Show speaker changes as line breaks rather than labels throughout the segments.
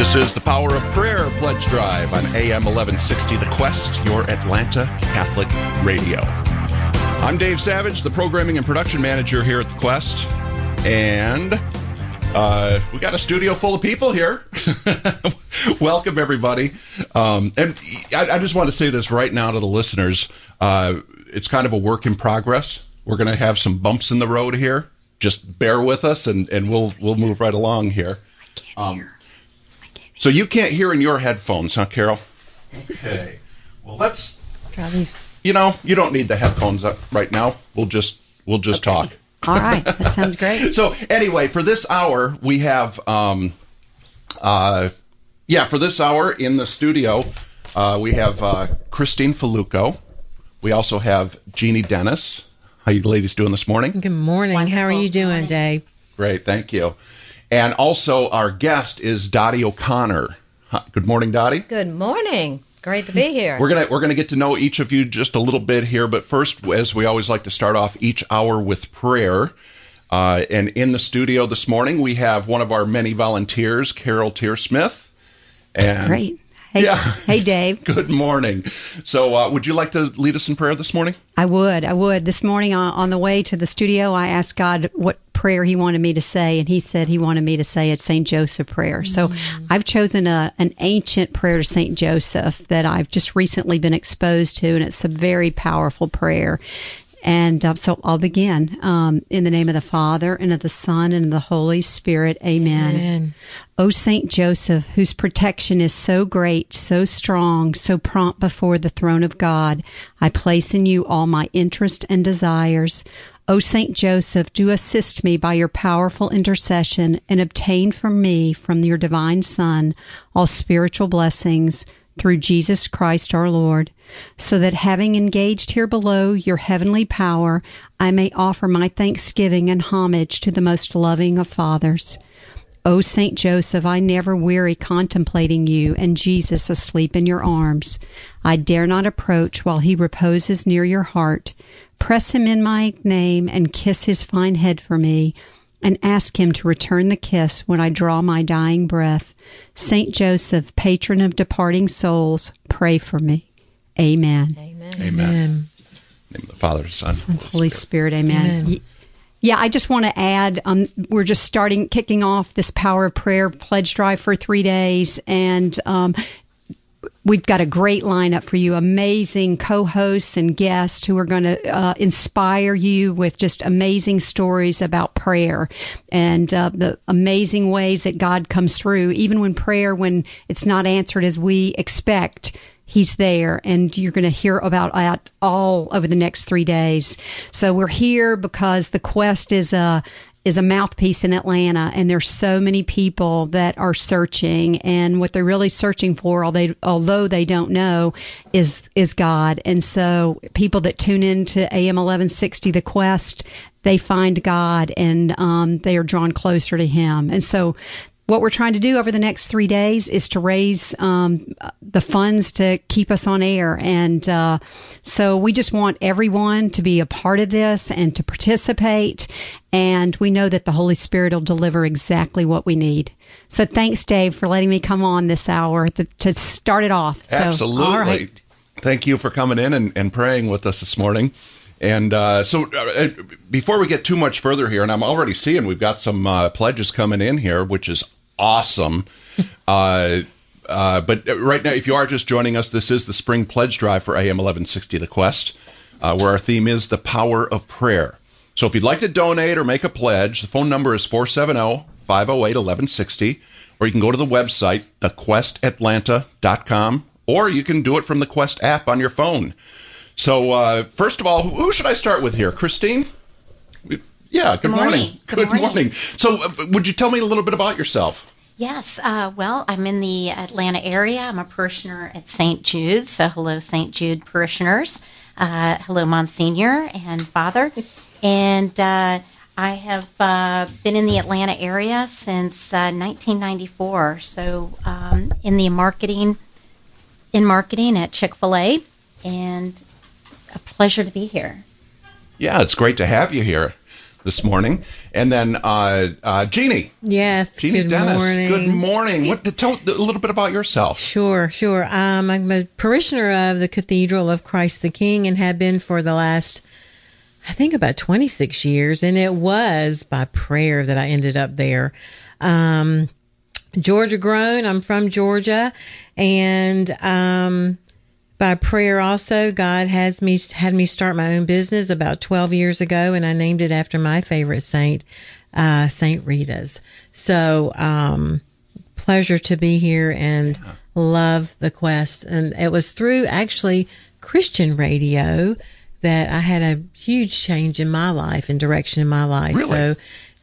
This is the Power of Prayer Pledge Drive on AM 1160 The Quest, your Atlanta Catholic radio. I'm Dave Savage, the programming and production manager here at The Quest. And uh, we got a studio full of people here. Welcome, everybody. Um, and I, I, just want to say this right now to the listeners. Uh, it's kind of a work in progress. We're going to have some bumps in the road here. Just bear with us, and, and we'll we'll move right along here. Um, so you can't hear in your headphones, huh, Carol? Okay. Well, let's. You know, you don't need the headphones up right now. We'll just we'll just okay. talk.
All right, that sounds great.
so anyway, for this hour, we have, um, uh, yeah, for this hour in the studio, uh, we have uh, Christine Falluco. We also have Jeannie Dennis. How you ladies doing this morning?
Good morning. Wonderful. How are you doing, Dave?
Great, thank you. And also, our guest is Dottie O'Connor. Good morning, Dottie.
Good morning. Great to be here.
We're gonna we're gonna get to know each of you just a little bit here, but first, as we always like to start off each hour with prayer. Uh, and in the studio this morning, we have one of our many volunteers, Carol Tearsmith.
And Great. Hey, yeah. hey, Dave.
Good morning. So, uh, would you like to lead us in prayer this morning?
I would. I would. This morning on, on the way to the studio, I asked God what prayer He wanted me to say, and He said He wanted me to say a Saint Joseph prayer. So, mm. I've chosen a an ancient prayer to Saint Joseph that I've just recently been exposed to, and it's a very powerful prayer. And uh, so I'll begin um, in the name of the Father and of the Son and of the Holy Spirit. Amen. Amen. O Saint Joseph, whose protection is so great, so strong, so prompt before the throne of God, I place in you all my interest and desires. O Saint Joseph, do assist me by your powerful intercession and obtain from me, from your divine Son, all spiritual blessings through Jesus Christ our Lord, so that having engaged here below your heavenly power, I may offer my thanksgiving and homage to the most loving of fathers. O Saint Joseph, I never weary contemplating you and Jesus asleep in your arms. I dare not approach while he reposes near your heart. Press him in my name and kiss his fine head for me and ask him to return the kiss when I draw my dying breath. Saint Joseph, patron of departing souls, pray for me. Amen.
Amen. Amen. name of the Father, Son,
Son Holy Spirit. Spirit. Amen. Amen. Yeah, I just want to add, um, we're just starting, kicking off this Power of Prayer pledge drive for three days. And um, We've got a great lineup for you, amazing co hosts and guests who are going to uh, inspire you with just amazing stories about prayer and uh, the amazing ways that God comes through, even when prayer, when it's not answered as we expect. He's there, and you're going to hear about that all over the next three days. So we're here because the quest is a is a mouthpiece in Atlanta, and there's so many people that are searching, and what they're really searching for, although they don't know, is is God. And so, people that tune into AM 1160, The Quest, they find God, and um, they are drawn closer to Him. And so, what we're trying to do over the next three days is to raise um, the funds to keep us on air. And uh, so we just want everyone to be a part of this and to participate. And we know that the Holy Spirit will deliver exactly what we need. So thanks, Dave, for letting me come on this hour to, to start it off. So,
Absolutely. All right. Thank you for coming in and, and praying with us this morning. And uh, so, uh, before we get too much further here, and I'm already seeing we've got some uh, pledges coming in here, which is awesome. uh, uh, but right now, if you are just joining us, this is the spring pledge drive for AM 1160 The Quest, uh, where our theme is the power of prayer. So if you'd like to donate or make a pledge, the phone number is 470 508 1160, or you can go to the website, thequestatlanta.com, or you can do it from the Quest app on your phone. So, uh, first of all, who should I start with here? Christine? Yeah, good, good morning. morning. Good, good morning. morning. So, uh, would you tell me a little bit about yourself?
Yes. Uh, well, I'm in the Atlanta area. I'm a parishioner at St. Jude. So, hello, St. Jude parishioners. Uh, hello, Monsignor and Father. and uh, I have uh, been in the Atlanta area since 1994. Uh, so, um, in the marketing, in marketing at Chick Fil A, and a pleasure to be here.
Yeah, it's great to have you here. This morning, and then uh, uh, Jeannie.
Yes.
Jeannie
good
Dennis.
morning.
Good morning. What? To tell a little bit about yourself.
Sure, sure. Um, I'm a parishioner of the Cathedral of Christ the King and have been for the last, I think, about 26 years. And it was by prayer that I ended up there. Um, Georgia grown. I'm from Georgia, and um, by prayer also, God has me had me start my own business about 12 years ago, and I named it after my favorite saint, uh, Saint Rita's. So, um, pleasure to be here and love the quest. And it was through actually Christian radio that I had a huge change in my life and direction in my life.
Really?
So,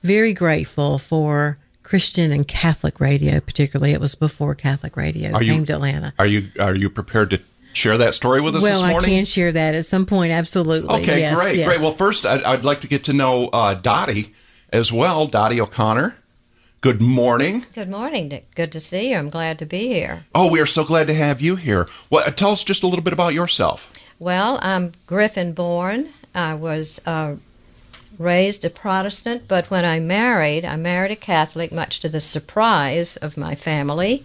very grateful for Christian and Catholic radio, particularly. It was before Catholic radio
Are you-
to Atlanta.
Are you Are you prepared to share that story with us
Well,
this
I can share that at some point. Absolutely.
Okay,
Yes,
great,
yes.
great. Well, first, I'd, I'd like to get to know uh, Dottie as well. Dottie O'Connor. Good morning.
Good morning, Dick. Good to see you. I'm glad to be here.
Oh, we are so glad to have you here. Well, uh, tell us just a little bit about yourself.
Well, I'm Griffin born. I was uh, raised a Protestant, but when I married, I married a Catholic, much to the surprise of my family.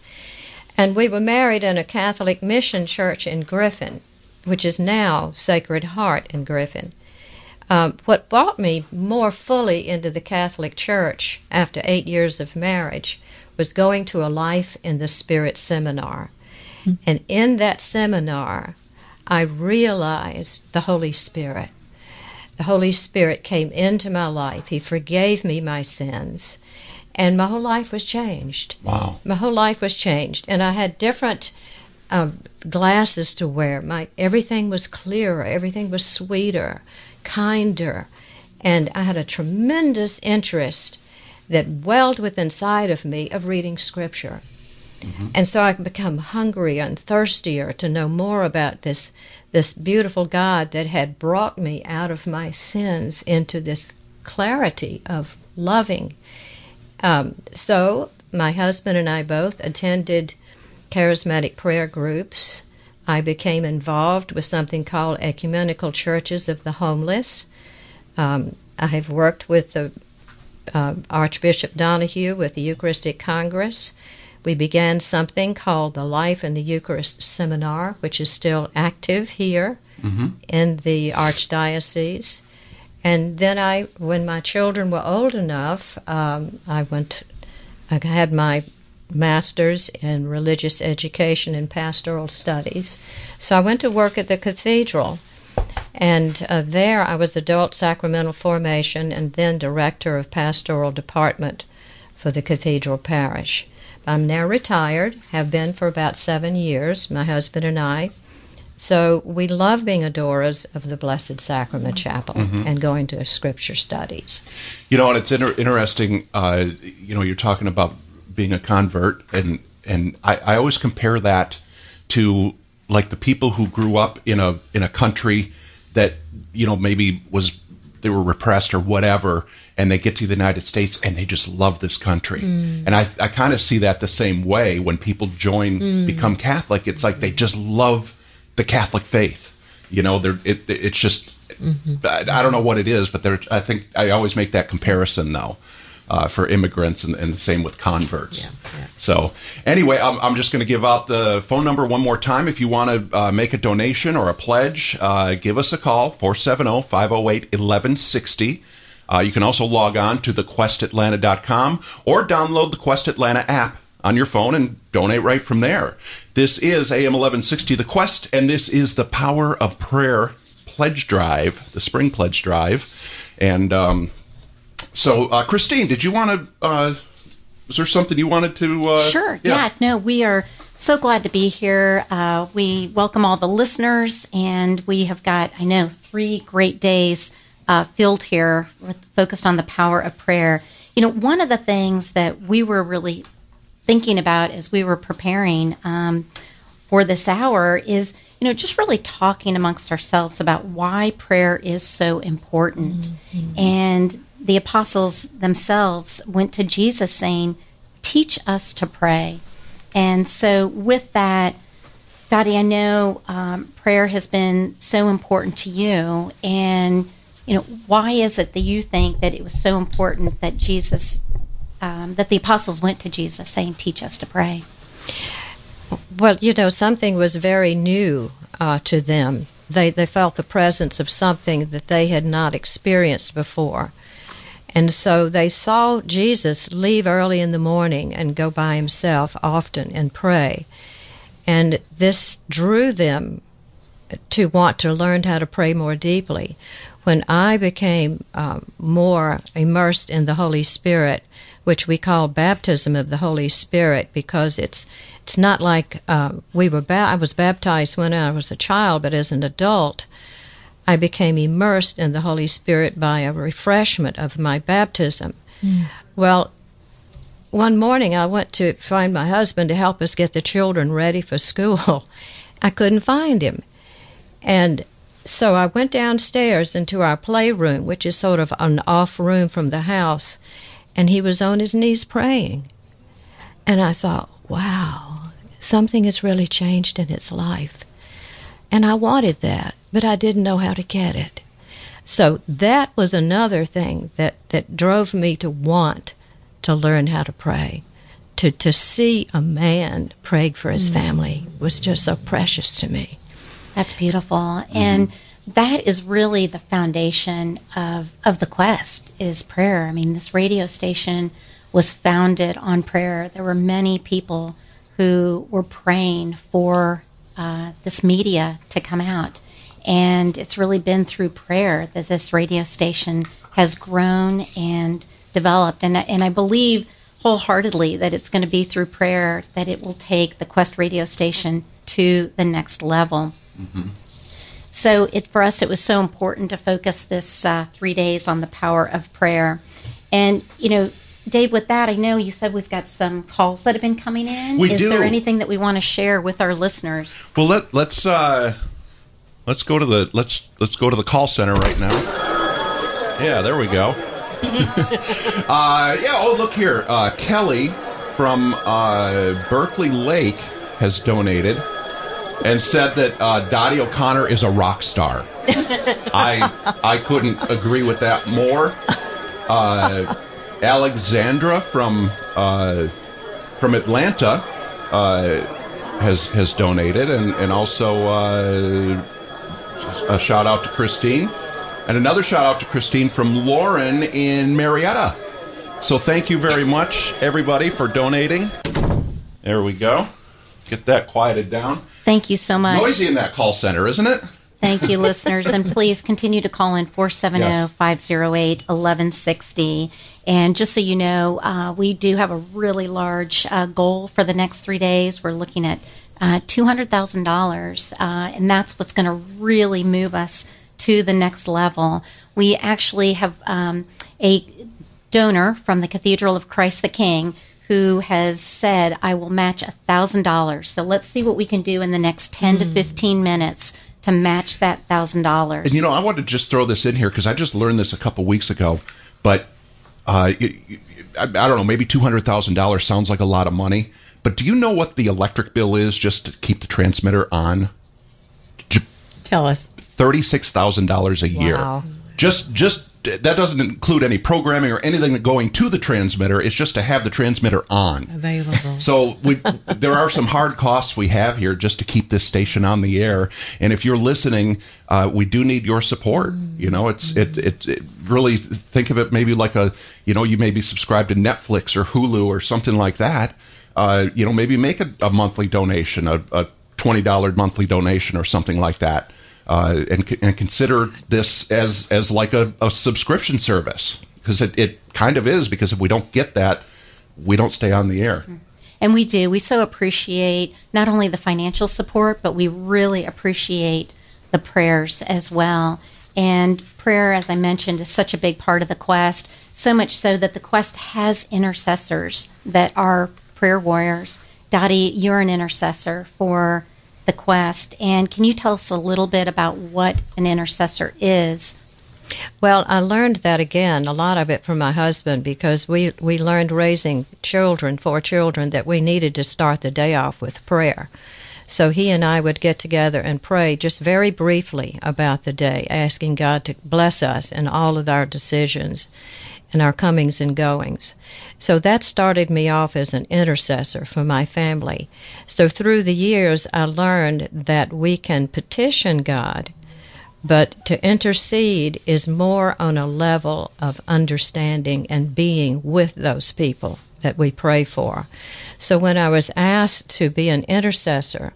And we were married in a Catholic mission church in Griffin, which is now Sacred Heart in Griffin. Um, what brought me more fully into the Catholic Church after eight years of marriage was going to a Life in the Spirit seminar. And in that seminar, I realized the Holy Spirit. The Holy Spirit came into my life. He forgave me my sins. And my whole life was changed.
Wow.
My whole life was changed. And I had different uh, glasses to wear. My everything was clearer. Everything was sweeter, kinder, and I had a tremendous interest that welled within inside of me of reading Scripture. And so I've become hungry and thirstier to know more about this this beautiful God that had brought me out of my sins into this clarity of loving. Um, so my husband and I both attended charismatic prayer groups. I became involved with something called Ecumenical Churches of the Homeless. Um, I have worked with the uh, Archbishop Donoghue with the Eucharistic Congress. We began something called the Life in the Eucharist Seminar, which is still active here in the Archdiocese. And then I, when my children were old enough, um, I went, I had my master's in religious education and pastoral studies. So I went to work at the cathedral. And uh, there I was adult sacramental formation and then director of pastoral department for the cathedral parish. I'm now retired, have been for about seven years, my husband and I. So we love being adorers of the Blessed Sacrament Chapel mm-hmm. and going to scripture studies.
You know, and it's inter- interesting. Uh, you know, you're talking about being a convert, and and I, I always compare that to like the people who grew up in a in a country that you know maybe was they were repressed or whatever, and they get to the United States and they just love this country. Mm. And I I kind of see that the same way when people join mm. become Catholic. It's like they just love the Catholic faith. You know, they're it, it's just I, I don't know what it is, but there I think I always make that comparison though. Uh, for immigrants and, and the same with converts. So, anyway, I'm, I'm just going to give out the phone number one more time. If you want to uh, make a donation or a pledge, uh, give us a call 470 508 1160. Uh, you can also log on to thequestatlanta.com or download the Quest Atlanta app on your phone and donate right from there. This is AM 1160 The Quest, and this is the Power of Prayer Pledge Drive, the Spring Pledge Drive. And um, so, uh, Christine, did you want to? Uh, was there something you wanted to? Uh,
Sure. Yeah. No, we are so glad to be here. Uh, we welcome all the listeners, and we have got, I know, three great days uh, filled here with, focused on the power of prayer. You know, one of the things that we were really thinking about as we were preparing um, for this hour is, you know, just really talking amongst ourselves about why prayer is so important. And the apostles themselves went to Jesus saying, Teach us to pray. And so, with that, Dottie, I know um, prayer has been so important to you, and you know, why is it that you think that it was so important that Jesus, um, that the apostles went to Jesus saying, "Teach us to pray"?
Well, you know, something was very new uh, to them. They they felt the presence of something that they had not experienced before. And so they saw Jesus leave early in the morning and go by himself often and pray. And this drew them to want to learn how to pray more deeply. When I became uh, more immersed in the Holy Spirit, which we call baptism of the Holy Spirit, because it's it's not like uh, we were. Ba- I was baptized when I was a child, but as an adult, I became immersed in the Holy Spirit by a refreshment of my baptism. Mm. Well, one morning I went to find my husband to help us get the children ready for school. I couldn't find him. And so I went downstairs into our playroom, which is sort of an off room from the house, and he was on his knees praying. And I thought, wow, something has really changed in his life. And I wanted that, but I didn't know how to get it. So that was another thing that, that drove me to want to learn how to pray. To, to see a man praying for his mm. family was just so precious to me.
That's beautiful. Mm-hmm. And that is really the foundation of, of the quest is prayer. I mean, this radio station was founded on prayer. There were many people who were praying for uh, this media to come out. And it's really been through prayer that this radio station has grown and developed. And, and I believe wholeheartedly that it's going to be through prayer that it will take the Quest radio station to the next level. Mm-hmm. So it for us, it was so important to focus this uh, three days on the power of prayer. And you know, Dave, with that, I know you said we've got some calls that have been coming in.
We
Is
do.
there anything that we want to share with our listeners?
Well, let let's uh, let's go to the let's let's go to the call center right now. Yeah, there we go. uh, yeah. Oh, look here. Uh, Kelly from uh, Berkeley Lake has donated and said that uh, Dottie O'Connor is a rock star. I I couldn't agree with that more. Uh, Alexandra from uh, from Atlanta uh, has has donated, and and also uh, a shout out to Christine, and another shout out to Christine from Lauren in Marietta. So thank you very much, everybody, for donating. There we go. Get that quieted down.
Thank you so much.
Noisy in that call center, isn't it?
Thank you, listeners. And please continue to call in 470 508 1160. And just so you know, uh, we do have a really large uh, goal for the next three days. We're looking at uh, $200,000, uh, and that's what's going to really move us to the next level. We actually have um, a donor from the Cathedral of Christ the King who has said, I will match $1,000. So let's see what we can do in the next 10 mm. to hmm. 15 minutes to match that $1,000.
And you know, I want to just throw this in here because I just learned this a couple weeks ago, but uh, it, I, I don't know, maybe $200,000 sounds like a lot of money. But do you know what the electric bill is just to keep the transmitter on?
Tell us.
$36,000 a year. Just just that doesn't include any programming or anything going to the transmitter. It's just to have the transmitter on.
Available.
So we, there are some hard costs we have here just to keep this station on the air. And if you're listening, uh, we do need your support. You know, it's it, it, it really think of it maybe like a you know you maybe subscribe to Netflix or Hulu or something like that. Uh, you know, maybe make a, a monthly donation, a, a twenty dollar monthly donation or something like that uh, and, and consider this as as like a, a subscription service. Because it, it kind of is because if we don't get that we don't stay on the air.
And we do. We so appreciate not only the financial support but we really appreciate the prayers as well. And prayer as i mentioned is such a big part of the quest so much so that the quest has intercessors that are prayer warriors. Dottie you're an intercessor for the quest. And can you tell us a little bit about what an intercessor is?
Well, I learned that again, a lot of it from my husband, because we, we learned raising children, four children, that we needed to start the day off with prayer. So he and I would get together and pray just very briefly about the day, asking God to bless us in all of our decisions and our comings and goings. So that started me off as an intercessor for my family. So through the years, I learned that we can petition God, but to intercede is more on a level of understanding and being with those people that we pray for. So when I was asked to be an intercessor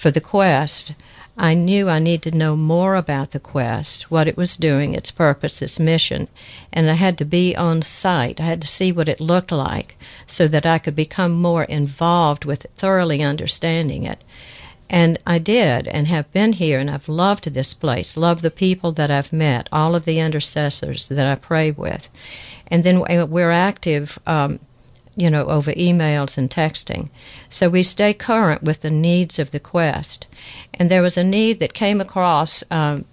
for the quest, I knew I needed to know more about the quest, what it was doing, its purpose, its mission, and I had to be on site. I had to see what it looked like so that I could become more involved with it, thoroughly understanding it. And I did, and have been here, and I've loved this place, loved the people that I've met, all of the intercessors that I pray with. And then we're active um, you know, over emails and texting. So we stay current with the needs of the quest. And there was a need that came across um,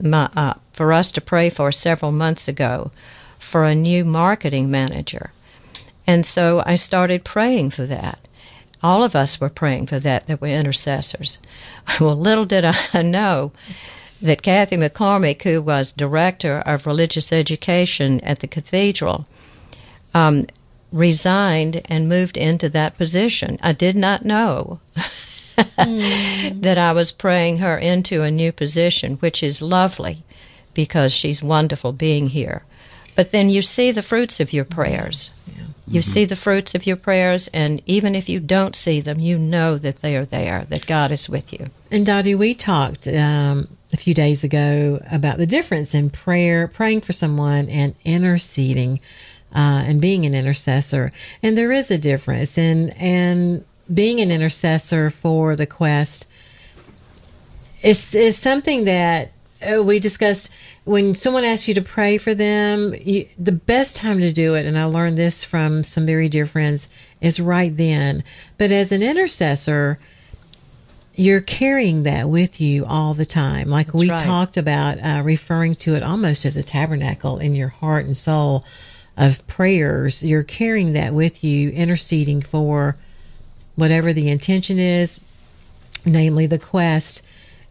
my, uh, for us to pray for several months ago for a new marketing manager. And so I started praying for that. All of us were praying for that, that were intercessors. Well, little did I know that Kathy McCormick, who was director of religious education at the cathedral, um, resigned and moved into that position. I did not know mm. that I was praying her into a new position, which is lovely because she's wonderful being here. But then you see the fruits of your prayers. Yeah. You mm-hmm. see the fruits of your prayers, and even if you don't see them, you know that they are there, that God is with you.
And Dottie, we talked um, a few days ago about the difference in prayer, praying for someone, and interceding uh, and being an intercessor. And there is a difference. And, and being an intercessor for the quest is, is something that uh, we discussed when someone asks you to pray for them, you, the best time to do it, and I learned this from some very dear friends, is right then. But as an intercessor, you're carrying that with you all the time. Like That's we right. talked about, uh, referring to it almost as a tabernacle in your heart and soul of prayers, you're carrying that with you, interceding for whatever the intention is, namely the quest.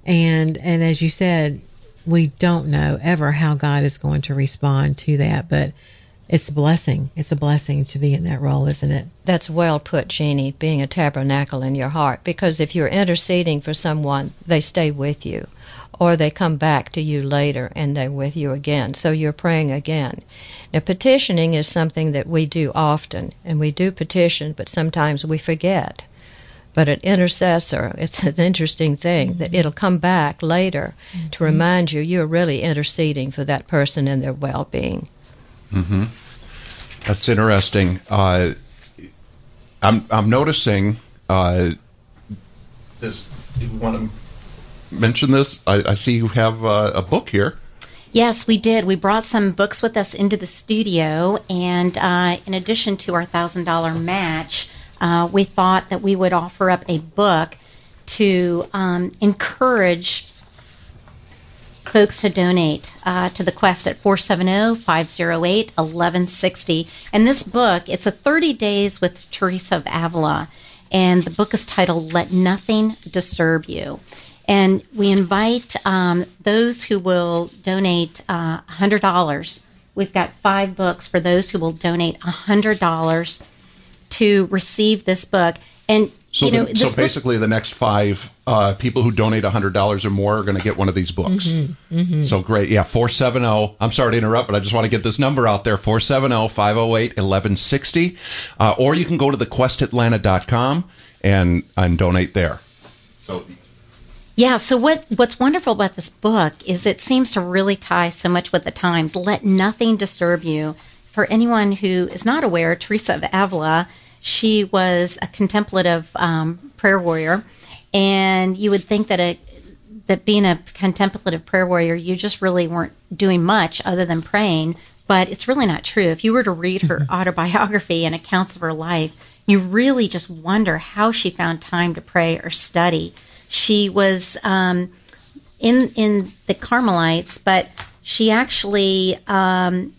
And and as you said, we don't know ever how God is going to respond to that, but it's a blessing. It's a blessing to be in that role, isn't it?
That's well put, Jeannie, being a tabernacle in your heart. Because if you're interceding for someone, they stay with you or they come back to you later and they're with you again. So you're praying again. Now, petitioning is something that we do often, and we do petition, but sometimes we forget. But an intercessor, it's an interesting thing mm-hmm. that it'll come back later mm-hmm. to remind you you're really interceding for that person and their well being.
Mm-hmm. That's interesting. Uh, I'm, I'm noticing uh, this. Do you want to mention this? I, I see you have uh, a book here.
Yes, we did. We brought some books with us into the studio, and uh, in addition to our thousand dollar match, uh, we thought that we would offer up a book to um, encourage folks to donate uh, to the quest at 470-508-1160 and this book it's a 30 days with teresa of avila and the book is titled let nothing disturb you and we invite um, those who will donate uh, $100. We've got five books for those who will donate $100 to receive this book. And
so,
you know,
the, so basically,
book,
the next five uh, people who donate hundred dollars or more are going to get one of these books. Mm-hmm, mm-hmm. So great, yeah. Four seven zero. I'm sorry to interrupt, but I just want to get this number out there: 470-508-1160. Uh, or you can go to thequestatlanta.com and and donate there. So
yeah, so what what's wonderful about this book is it seems to really tie so much with the times. Let nothing disturb you. For anyone who is not aware, Teresa of Avila, she was a contemplative um, prayer warrior, and you would think that a that being a contemplative prayer warrior, you just really weren't doing much other than praying. But it's really not true. If you were to read her autobiography and accounts of her life, you really just wonder how she found time to pray or study. She was um, in in the Carmelites, but she actually um,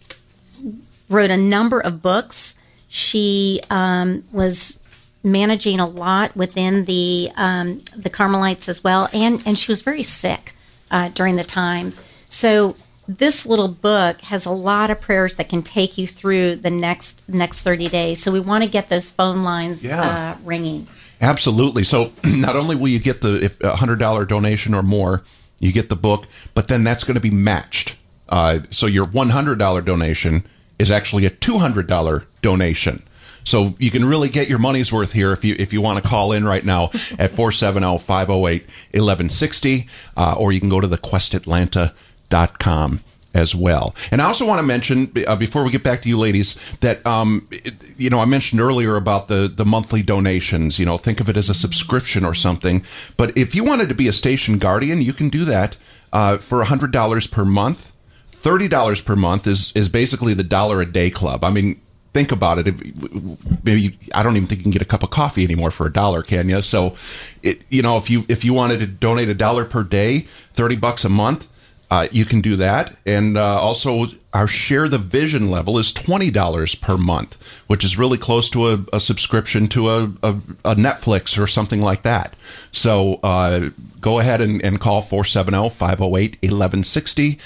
wrote a number of books. She um, was managing a lot within the um, the Carmelites as well, and and she was very sick uh, during the time. So this little book has a lot of prayers that can take you through the next next 30 days. So we want to get those phone lines
Yeah.
uh, ringing.
Absolutely. So not only will you get the if a hundred dollar donation or more, you get the book, but then that's going to be matched. Uh, so your one hundred dollar donation is actually a two hundred dollar donation. So you can really get your money's worth here if you if you want to call in right now at 470-508-1160 uh, or you can go to thequestatlanta.com as well. And I also want to mention uh, before we get back to you ladies that um, it, you know I mentioned earlier about the the monthly donations. You know, think of it as a subscription or something. But if you wanted to be a station guardian, you can do that uh, for hundred dollars per month. Thirty dollars per month is is basically the dollar a day club. I mean, think about it. If, maybe I don't even think you can get a cup of coffee anymore for a dollar, can you? So, it you know if you if you wanted to donate a dollar per day, thirty bucks a month, uh, you can do that. And uh, also, our share the vision level is twenty dollars per month, which is really close to a, a subscription to a, a, a Netflix or something like that. So. Uh, Go ahead and, and call 470 508 1160,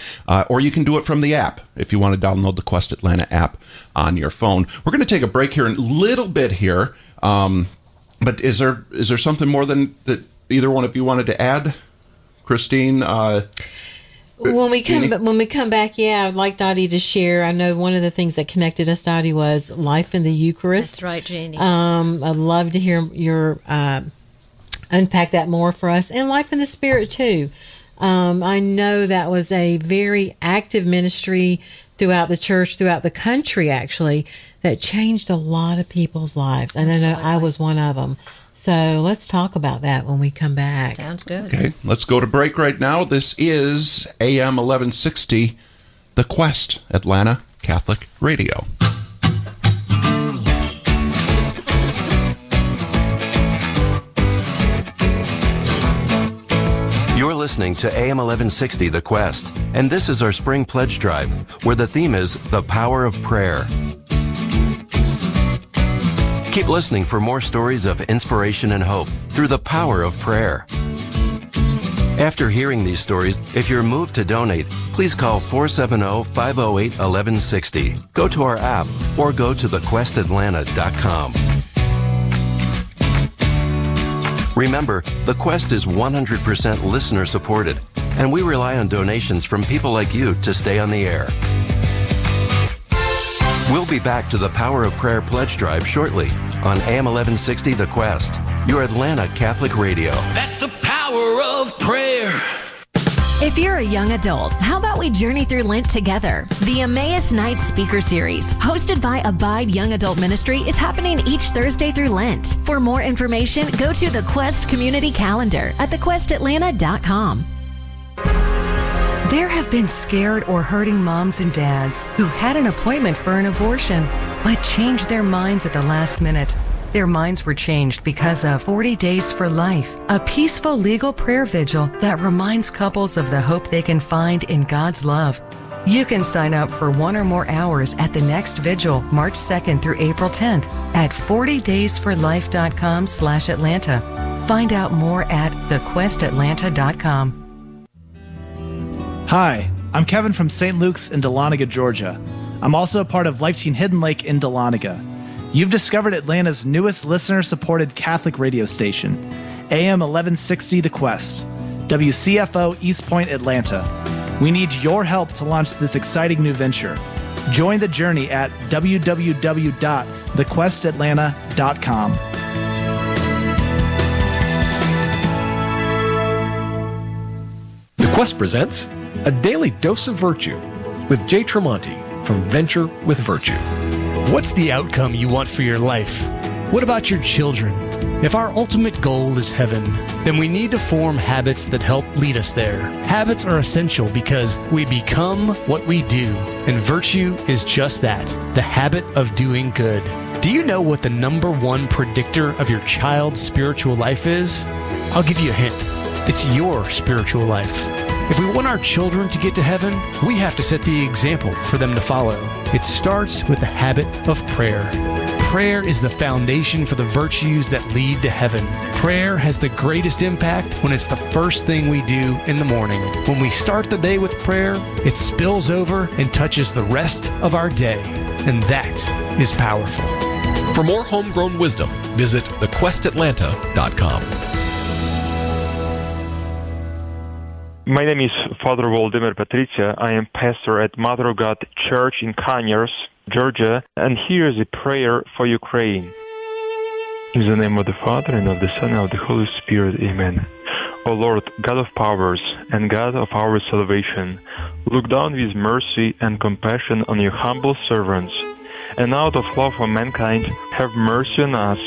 or you can do it from the app if you want to download the Quest Atlanta app on your phone. We're going to take a break here in a little bit here. Um, but is there is there something more than that either one of you wanted to add? Christine, uh,
When we come
Jeannie?
when we come back, yeah, I'd like Dottie to share. I know one of the things that connected us, Dottie, was life in the Eucharist.
That's right, Jeannie.
Um, I'd love to hear your uh, unpack that more for us, and life in the Spirit too. Um, I know that was a very active ministry throughout the church, throughout the country, actually, that changed a lot of people's lives, and I know I was one of them. So let's talk about that when we come back.
Sounds good.
okay, let's go to break right now. This is AM 1160, The Quest, Atlanta Catholic Radio.
You're listening to AM 1160 The Quest, and this is our spring pledge drive, where the theme is the power of prayer. Keep listening for more stories of inspiration and hope through the power of prayer. After hearing these stories, if you're moved to donate, please call 470 508 1160. Go to our app or go to thequestatlanta.com. Remember, the Quest is 100% listener supported, and we rely on donations from people like you to stay on the air. We'll be back to the Power of Prayer pledge drive shortly on AM 1160 The Quest, your Atlanta Catholic radio.
That's the power of prayer.
If you're a young adult, how about we journey through Lent together? The Emmaus Night Speaker Series, hosted by Abide Young Adult Ministry, is happening each Thursday through Lent. For more information, go to the Quest Community Calendar at thequestatlanta.com.
There have been scared or hurting moms and dads who had an appointment for an abortion, but changed their minds at the last minute. Their minds were changed because of 40 Days for Life, a peaceful legal prayer vigil that reminds couples of the hope they can find in God's love. You can sign up for one or more hours at the next vigil, March 2nd through April 10th at 40daysforlife.com slash Atlanta. Find out more at thequestatlanta.com.
Hi, I'm Kevin from St. Luke's in Dahlonega, Georgia. I'm also a part of Life Teen Hidden Lake in Dahlonega. You've discovered Atlanta's newest listener supported Catholic radio station, AM 1160 The Quest, WCFO East Point, Atlanta. We need your help to launch this exciting new venture. Join the journey at www.thequestatlanta.com.
The Quest presents A Daily Dose of Virtue with Jay Tremonti from Venture with Virtue.
What's the outcome you want for your life? What about your children? If our ultimate goal is heaven, then we need to form habits that help lead us there. Habits are essential because we become what we do, and virtue is just that the habit of doing good. Do you know what the number one predictor of your child's spiritual life is? I'll give you a hint it's your spiritual life. If we want our children to get to heaven, we have to set the example for them to follow. It starts with the habit of prayer. Prayer is the foundation for the virtues that lead to heaven. Prayer has the greatest impact when it's the first thing we do in the morning. When we start the day with prayer, it spills over and touches the rest of our day. And that is powerful.
For more homegrown wisdom, visit thequestatlanta.com.
My name is Father Waldemir Patricia. I am pastor at Mother of God Church in Conyers, Georgia, and here is a prayer for Ukraine. In the name of the Father, and of the Son, and of the Holy Spirit, Amen. O Lord, God of powers, and God of our salvation, look down with mercy and compassion on your humble servants, and out of love for mankind, have mercy on us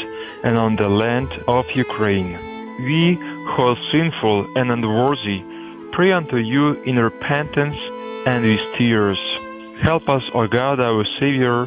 and on the land of Ukraine. We, who are sinful and unworthy, pray unto you in repentance and with tears. Help us, O God, our Savior,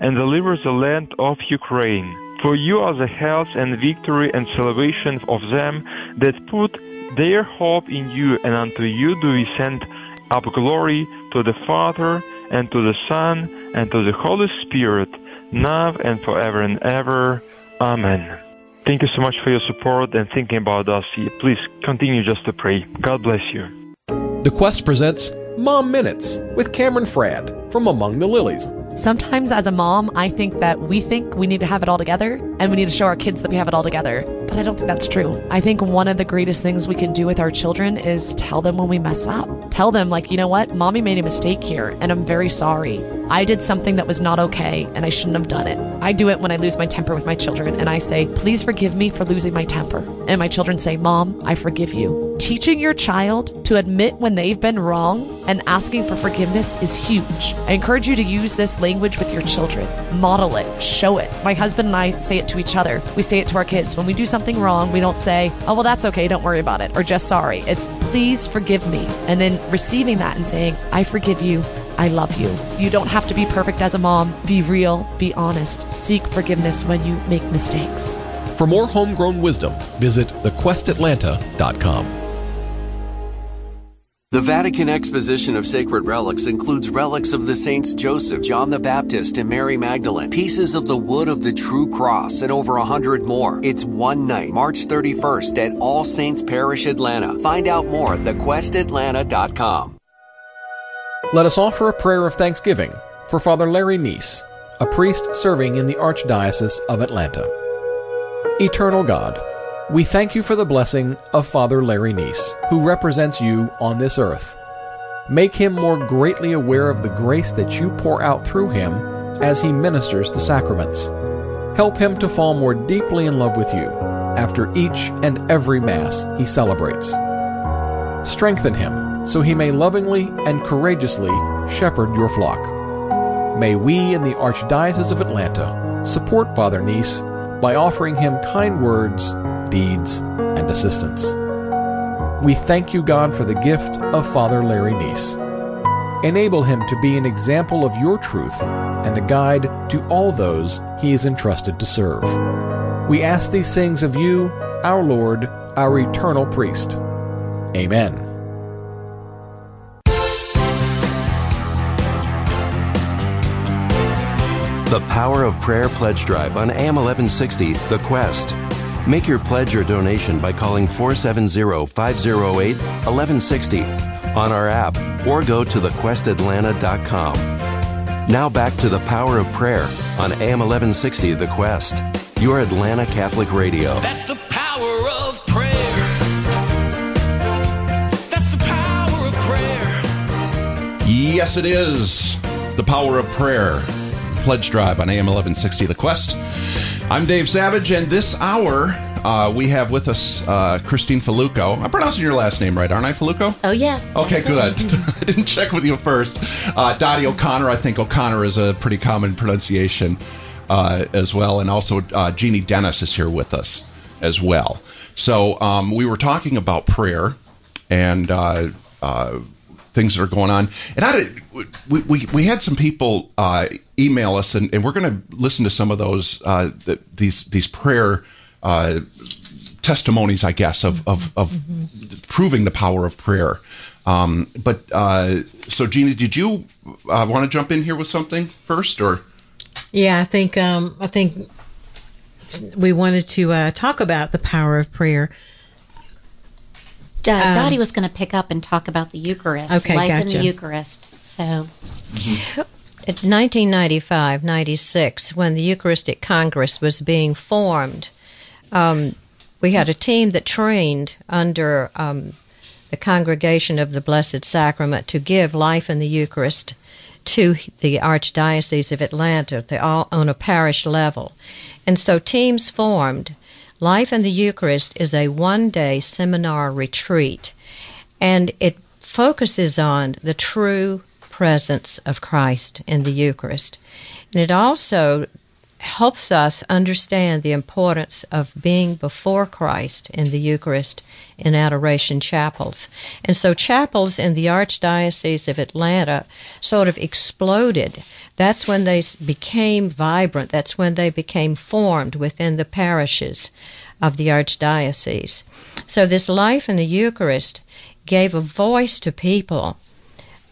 and deliver the land of Ukraine. For you are the health and victory and salvation of them that put their hope in you, and unto you do we send up glory to the Father, and to the Son, and to the Holy Spirit, now and forever and ever. Amen. Thank you so much for your support and thinking about us. Please continue just to pray. God bless you.
The Quest presents Mom Minutes with Cameron Frad from Among the Lilies.
Sometimes as a mom, I think that we think we need to have it all together and we need to show our kids that we have it all together. But I don't think that's true. I think one of the greatest things we can do with our children is tell them when we mess up. Tell them, like, you know what? Mommy made a mistake here and I'm very sorry. I did something that was not okay and I shouldn't have done it. I do it when I lose my temper with my children and I say, please forgive me for losing my temper. And my children say, Mom, I forgive you. Teaching your child to admit when they've been wrong and asking for forgiveness is huge. I encourage you to use this language with your children. Model it, show it. My husband and I say it to each other. We say it to our kids. When we do something wrong, we don't say, oh, well, that's okay, don't worry about it, or just sorry. It's, please forgive me. And then receiving that and saying, I forgive you. I love you. You don't have to be perfect as a mom. Be real, be honest, seek forgiveness when you make mistakes.
For more homegrown wisdom, visit thequestatlanta.com.
The Vatican Exposition of Sacred Relics includes relics of the saints Joseph, John the Baptist, and Mary Magdalene, pieces of the wood of the true cross, and over a hundred more. It's one night, March 31st at All Saints Parish, Atlanta. Find out more at thequestatlanta.com.
Let us offer a prayer of thanksgiving for Father Larry Neese, a priest serving in the Archdiocese of Atlanta. Eternal God, we thank you for the blessing of Father Larry Neese, who represents you on this earth. Make him more greatly aware of the grace that you pour out through him as he ministers the sacraments. Help him to fall more deeply in love with you after each and every Mass he celebrates. Strengthen him so he may lovingly and courageously shepherd your flock. May we in the Archdiocese of Atlanta support Father Neese by offering him kind words, deeds, and assistance. We thank you, God, for the gift of Father Larry Neese. Enable him to be an example of your truth and a guide to all those he is entrusted to serve. We ask these things of you, our Lord, our eternal priest. Amen.
The Power of Prayer Pledge Drive on AM 1160, The Quest. Make your pledge or donation by calling 470 508 1160 on our app or go to thequestatlanta.com. Now back to the Power of Prayer on AM 1160, The Quest, your Atlanta Catholic Radio.
That's the power of prayer. That's the power of prayer.
Yes, it is. The power of prayer. Pledge Drive on AM 1160 The Quest. I'm Dave Savage, and this hour uh, we have with us uh, Christine Falluco. I'm pronouncing your last name right, aren't I, Falluco?
Oh, yes.
Okay, good. I didn't check with you first. Uh, Dottie O'Connor, I think O'Connor is a pretty common pronunciation uh, as well. And also, uh, Jeannie Dennis is here with us as well. So, um, we were talking about prayer and uh, uh, things that are going on. And I did, we, we, we had some people uh, email us, and, and we're going to listen to some of those, uh, th- these, these prayer uh, testimonies, I guess, of, of, of proving the power of prayer. Um, but uh, so, Gina, did you uh, want to jump in here with something first, or
Yeah, I think um, I think we wanted to uh, talk about the power of prayer.
Uh,
Um,
Dottie was going to pick up and talk about the Eucharist,
Okay,
life in the Eucharist. So,
In 1995 96, when the Eucharistic Congress was being formed, um, we had a team that trained under um, the Congregation of the Blessed Sacrament to give life in the Eucharist to the Archdiocese of Atlanta they all on a parish level. And so teams formed. Life in the Eucharist is a one day seminar retreat, and it focuses on the true presence of Christ in the Eucharist. And it also helps us understand the importance of being before Christ in the Eucharist in adoration chapels. And so chapels in the Archdiocese of Atlanta sort of exploded. That's when they became vibrant. That's when they became formed within the parishes of the Archdiocese. So this life in the Eucharist gave a voice to people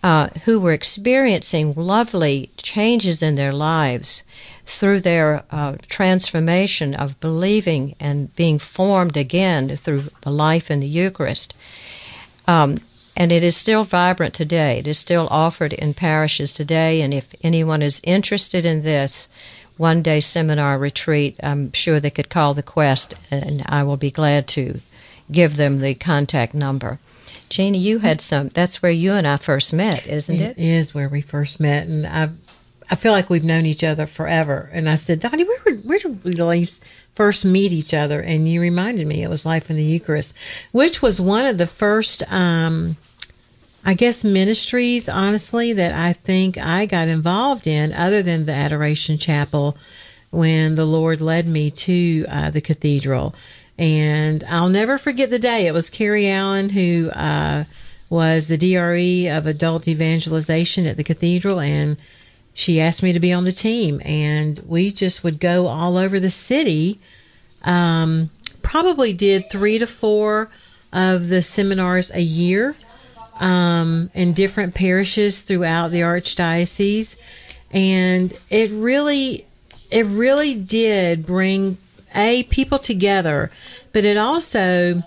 uh, who were experiencing lovely changes in their lives through their uh, transformation of believing and being formed again through the life in the Eucharist. Um, and it is still vibrant today. It is still offered in parishes today. And if anyone is interested in this one day seminar retreat, I'm sure they could call the Quest, and I will be glad to give them the contact number. Jeannie, you had some. That's where you and I first met, isn't it?
It is where we first met, and I, I feel like we've known each other forever. And I said, Donnie, where were- where did we first meet each other? And you reminded me it was Life in the Eucharist, which was one of the first, um, I guess, ministries. Honestly, that I think I got involved in, other than the Adoration Chapel, when the Lord led me to uh, the cathedral. And I'll never forget the day. It was Carrie Allen who uh, was the DRE of adult evangelization at the cathedral, and she asked me to be on the team. And we just would go all over the city. Um, probably did three to four of the seminars a year um, in different parishes throughout the archdiocese, and it really, it really did bring a people together, but it also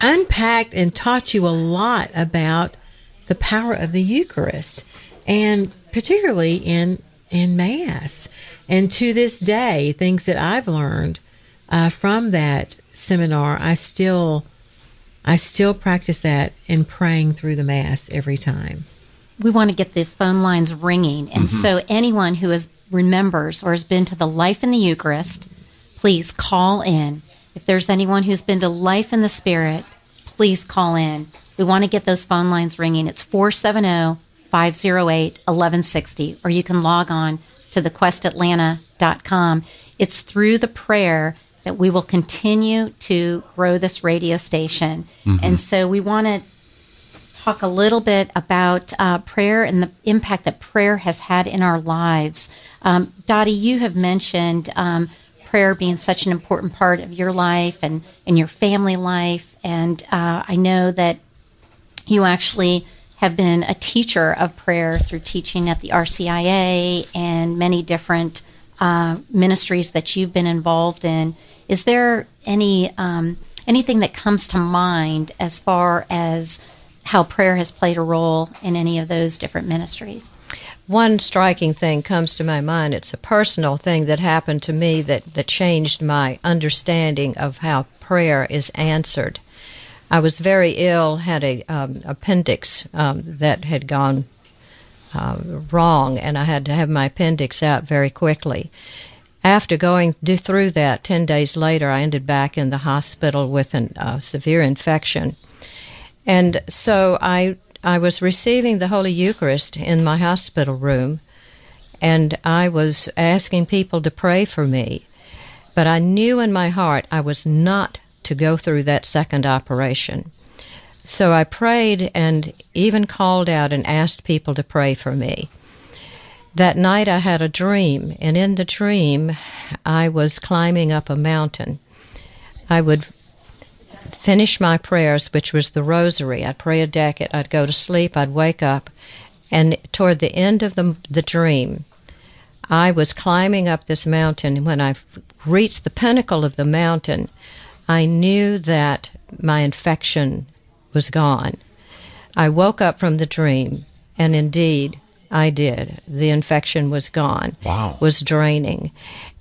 unpacked and taught you a lot about the power of the Eucharist, and particularly in in Mass. And to this day, things that I've learned uh, from that seminar, I still I still practice that in praying through the Mass every time.
we want to get the phone lines ringing. And
Mhm.
so, anyone who has remembers or has been to the Life in the Eucharist, please call in. If there's anyone who's been to Life in the Spirit, please call in. We want to get those phone lines ringing. It's 470 508 1160, or you can log on to thequestatlanta.com. It's through the prayer that we will continue to grow this radio station.
Mhm.
And so we want to talk a little bit about uh, prayer and the impact that prayer has had in our lives. Um, Dottie, you have mentioned um, prayer being such an important part of your life and in your family life, and uh, I know that you actually have been a teacher of prayer through teaching at the RCIA and many different uh, ministries that you've been involved in. Is there any um, anything that comes to mind as far as how prayer has played a role in any of those different ministries?
One striking thing comes to my mind. It's a personal thing that happened to me that, that changed my understanding of how prayer is answered. I was very ill, had a um, appendix um, that had gone uh, wrong, and I had to have my appendix out very quickly. After going through that, 10 days later, I ended back in the hospital with a uh, severe infection. And so I I was receiving the Holy Eucharist in my hospital room, and I was asking people to pray for me. But I knew in my heart I was not to go through that second operation. So I prayed and even called out and asked people to pray for me. That night I had a dream, and in the dream I was climbing up a mountain. I would finish my prayers, which was the rosary. I'd pray a decade, I'd go to sleep, I'd wake up, and toward the end of the, the dream, I was climbing up this mountain. and When I reached the pinnacle of the mountain, I knew that my infection was gone. I woke up from the dream, and indeed, I did. The infection was gone.
Wow.
Was draining.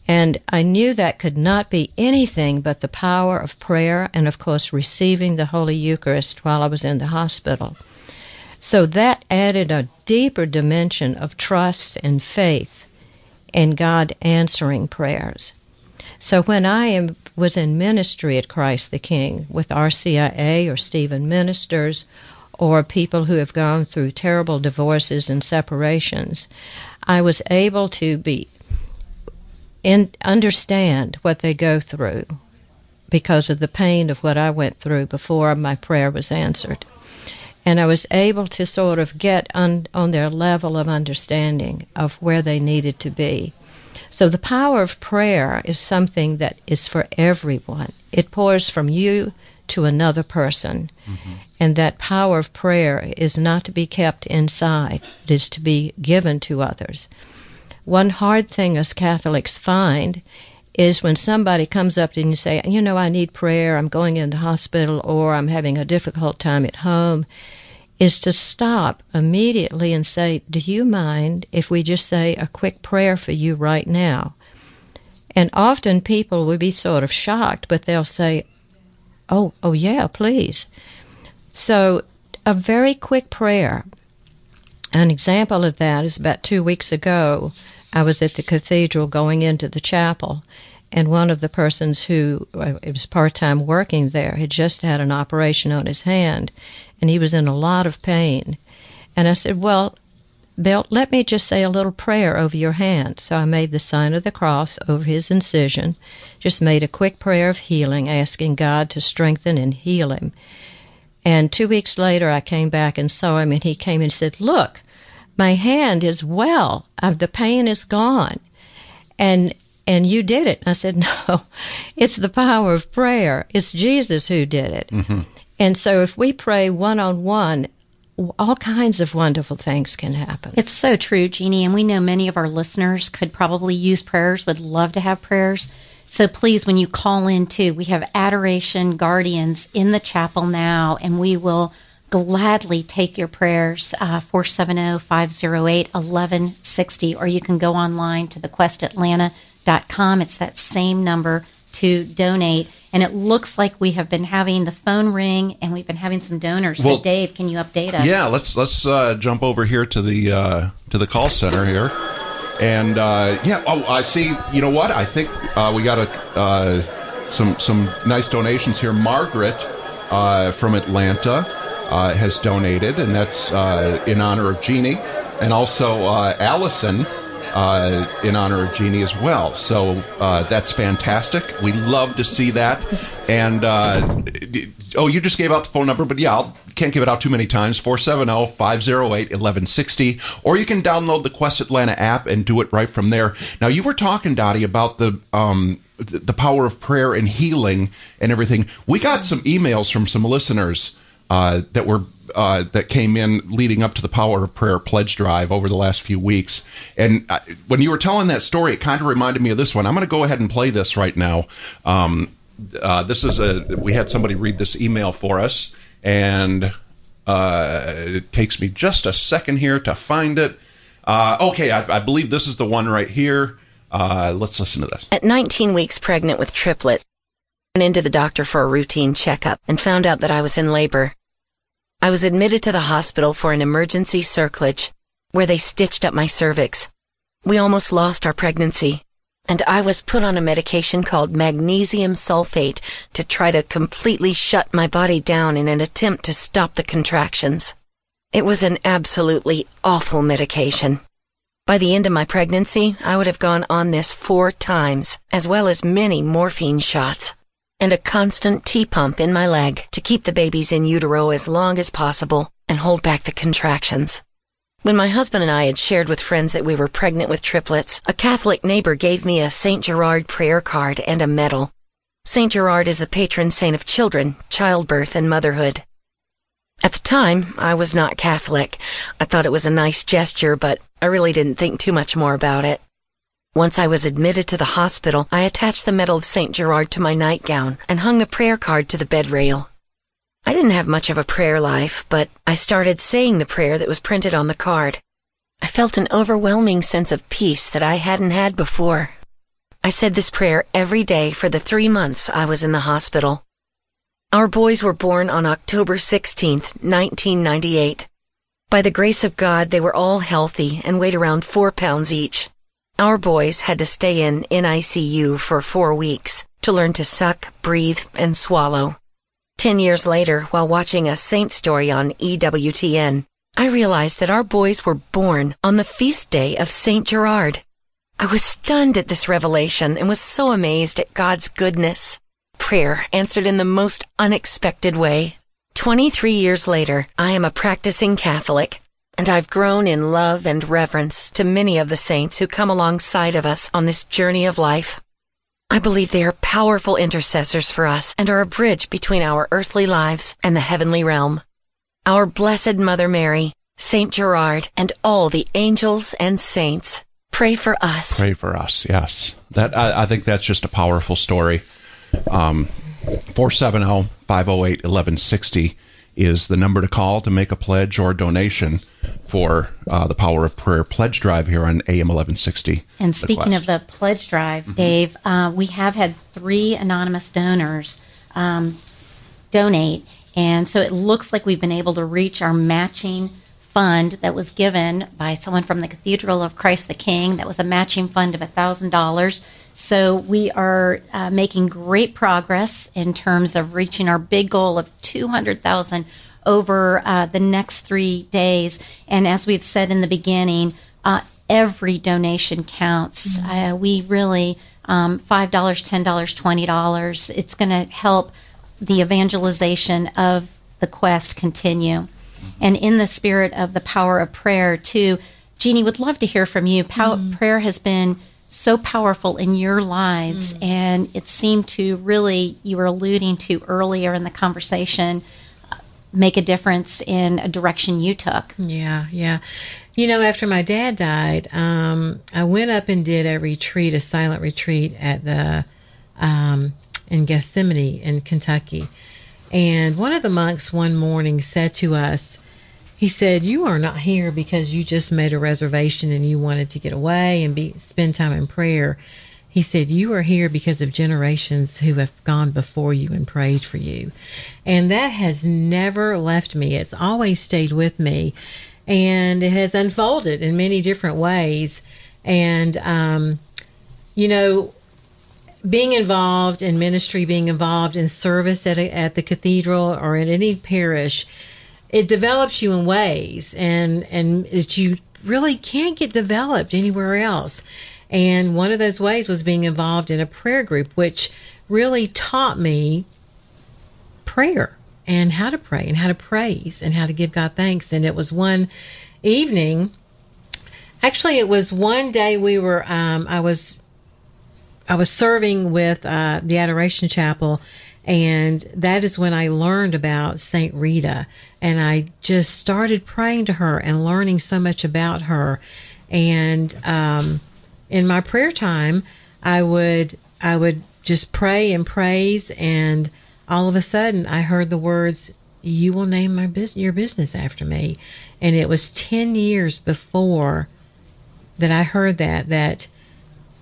And I knew that could not be anything but the power of prayer and, of course, receiving the Holy Eucharist while I was in the hospital. So that added a deeper dimension of trust and faith in God answering prayers. So when I am, was in ministry at Christ the King with RCIA or Stephen Ministers or people who have gone through terrible divorces and separations, I was able to be in, understand what they go through because of the pain of what I went through before my prayer was answered. And I was able to sort of get on, on their level of understanding of where they needed to be. So the power of prayer is something that is for everyone. It pours from you to another person. Mm-hmm. And that power of prayer is not to be kept inside, it is to be given to others. One hard thing us Catholics find is when somebody comes up to you and say, you know, I need prayer, I'm going in the hospital, or I'm having a difficult time at home, is to stop immediately and say, Do you mind if we just say a quick prayer for you right now? And often people will be sort of shocked, but they'll say, Oh, oh yeah, please. So a very quick prayer. An example of that is about two weeks ago. I was at the cathedral going into the chapel, and one of the persons who uh, was part time working there had just had an operation on his hand, and he was in a lot of pain. And I said, Well, Bill, let me just say a little prayer over your hand. So I made the sign of the cross over his incision, just made a quick prayer of healing, asking God to strengthen and heal him. And two weeks later, I came back and saw him, and he came and said, Look, my hand is well. the pain is gone. And and you did it. And I said, No, it's the power of prayer. It's Jesus who did it. Mm-hmm. And so if we pray one on one, all kinds of wonderful things can happen.
It's so true, Jeannie. And we know many of our listeners could probably use prayers, would love to have prayers. So please, when you call in too, we have Adoration Guardians in the chapel now, and we will gladly take your prayers, uh, 470 508 1160, or you can go online to thequestatlanta.com. It's that same number to donate. And it looks like we have been having the phone ring, and we've been having some donors. Well, so, Dave, can you update us?
Yeah, let's let's uh, jump over here to the uh, to the call center here, and uh, yeah. Oh, I see. You know what? I think uh, we got a uh, some some nice donations here. Margaret uh, from Atlanta has donated, and that's in honor of Jeannie, and also Allison uh, in honor of Jeannie as well. So uh, that's fantastic. We love to see that. And uh, oh, you just gave out the phone number, but yeah, I can't give it out too many times 470 508 1160. Or you can download the Quest Atlanta app and do it right from there. Now, you were talking, Dottie, about the. Um, the power of prayer and healing and everything. We got some emails from some listeners uh, that were uh, that came in leading up to the Power of Prayer pledge drive over the last few weeks. And uh, when you were telling that story, it kind of reminded me of this one. I'm going to go ahead and play this right now. Um, uh, this is a we had somebody read this email for us, and uh, it takes me just a second here to find it. Uh, okay, I, I, believe this is the one right here. Uh, let's listen to this.
At 19 weeks pregnant with triplet, went into the doctor for a routine checkup and found out that I was in labor. I was admitted to the hospital for an emergency cerclage, where they stitched up my cervix. We almost lost our pregnancy, and I was put on a medication called magnesium sulfate to try to completely shut my body down in an attempt to stop the contractions. It was an absolutely awful medication. By the end of my pregnancy, I would have gone on this four times, as well as many morphine shots and a constant T-pump in my leg to keep the babies in utero as long as possible and hold back the contractions. When my husband and I had shared with friends that we were pregnant with triplets, a Catholic neighbor gave me a St. Gerard prayer card and a medal. St. Gerard is the patron saint of children, childbirth, and motherhood. At the time, I was not Catholic. I thought it was a nice gesture, but I really didn't think too much more about it. Once I was admitted to the hospital, I attached the Medal of St. Gerard to my nightgown and hung the prayer card to the bed rail. I didn't have much of a prayer life, but I started saying the prayer that was printed on the card. I felt an overwhelming sense of peace that I hadn't had before. I said this prayer every day for the three months I was in the hospital. Our boys were born on October 16th, 1998. By the grace of God, they were all healthy and weighed around four pounds each. Our boys had to stay in NICU for four weeks to learn to suck, breathe, and swallow. Ten years later, while watching a saint story on EWTN, I realized that our boys were born on the feast day of St. Gerard. I was stunned at this revelation and was so amazed at God's goodness. Prayer answered in the most unexpected way. 23 years later, I am a practicing Catholic, and I've grown in love and reverence to many of the saints who come alongside of us on this journey of life. I believe they are powerful intercessors for us and are a bridge between our earthly lives and the heavenly realm. Our Blessed Mother Mary, Saint Gerard, and all the angels and saints pray for us.
Pray for us. Yes, that I, I think that's just a powerful story. Um, 470-508-1160 is the number to call to make a pledge or donation for uh, the Power of Prayer pledge drive here on AM 1160.
And speaking of the pledge drive, Dave, uh, we have had three anonymous donors um, donate, and so it looks like we've been able to reach our matching fund that was given by someone from the Cathedral of Christ the King. That was a matching fund of thousand dollars. So we are uh, making great progress in terms of reaching our big goal of two hundred thousand over uh, the next three days. And as we've said in the beginning, uh, every donation counts. Uh, we really um, five dollars, ten dollars, twenty dollars. It's going to help the evangelization of the quest continue. And in the spirit of the power of prayer, too, Jeannie would love to hear from you. Pow- Prayer has been so powerful in your lives, and it seemed to really, you were alluding to earlier in the conversation, uh, make a difference in a direction you took.
Yeah, yeah. You know, after my dad died, um, I went up and did a retreat, a silent retreat at the um, in Gethsemani in Kentucky. And one of the monks one morning said to us, he said, "You are not here because you just made a reservation and you wanted to get away and be spend time in prayer." He said, You are here because of generations who have gone before you and prayed for you. And that has never left me. It's always stayed with me. And it has unfolded in many different ways. And, um, you know, being involved in ministry, being involved in service at, a, at the cathedral or at any parish, it develops you in ways and, and that you really can't get developed anywhere else. And one of those ways was being involved in a prayer group, which really taught me prayer and how to pray and how to praise and how to give God thanks. And it was one evening, actually, it was one day we were, um, I was, I was serving with uh, the Adoration Chapel, and that is when I learned about Saint Rita, and I just started praying to her and learning so much about her. And um, in my prayer time, I would I would just pray and praise, and all of a sudden I heard the words, "You will name my business your business after me," and it was ten years before that I heard that that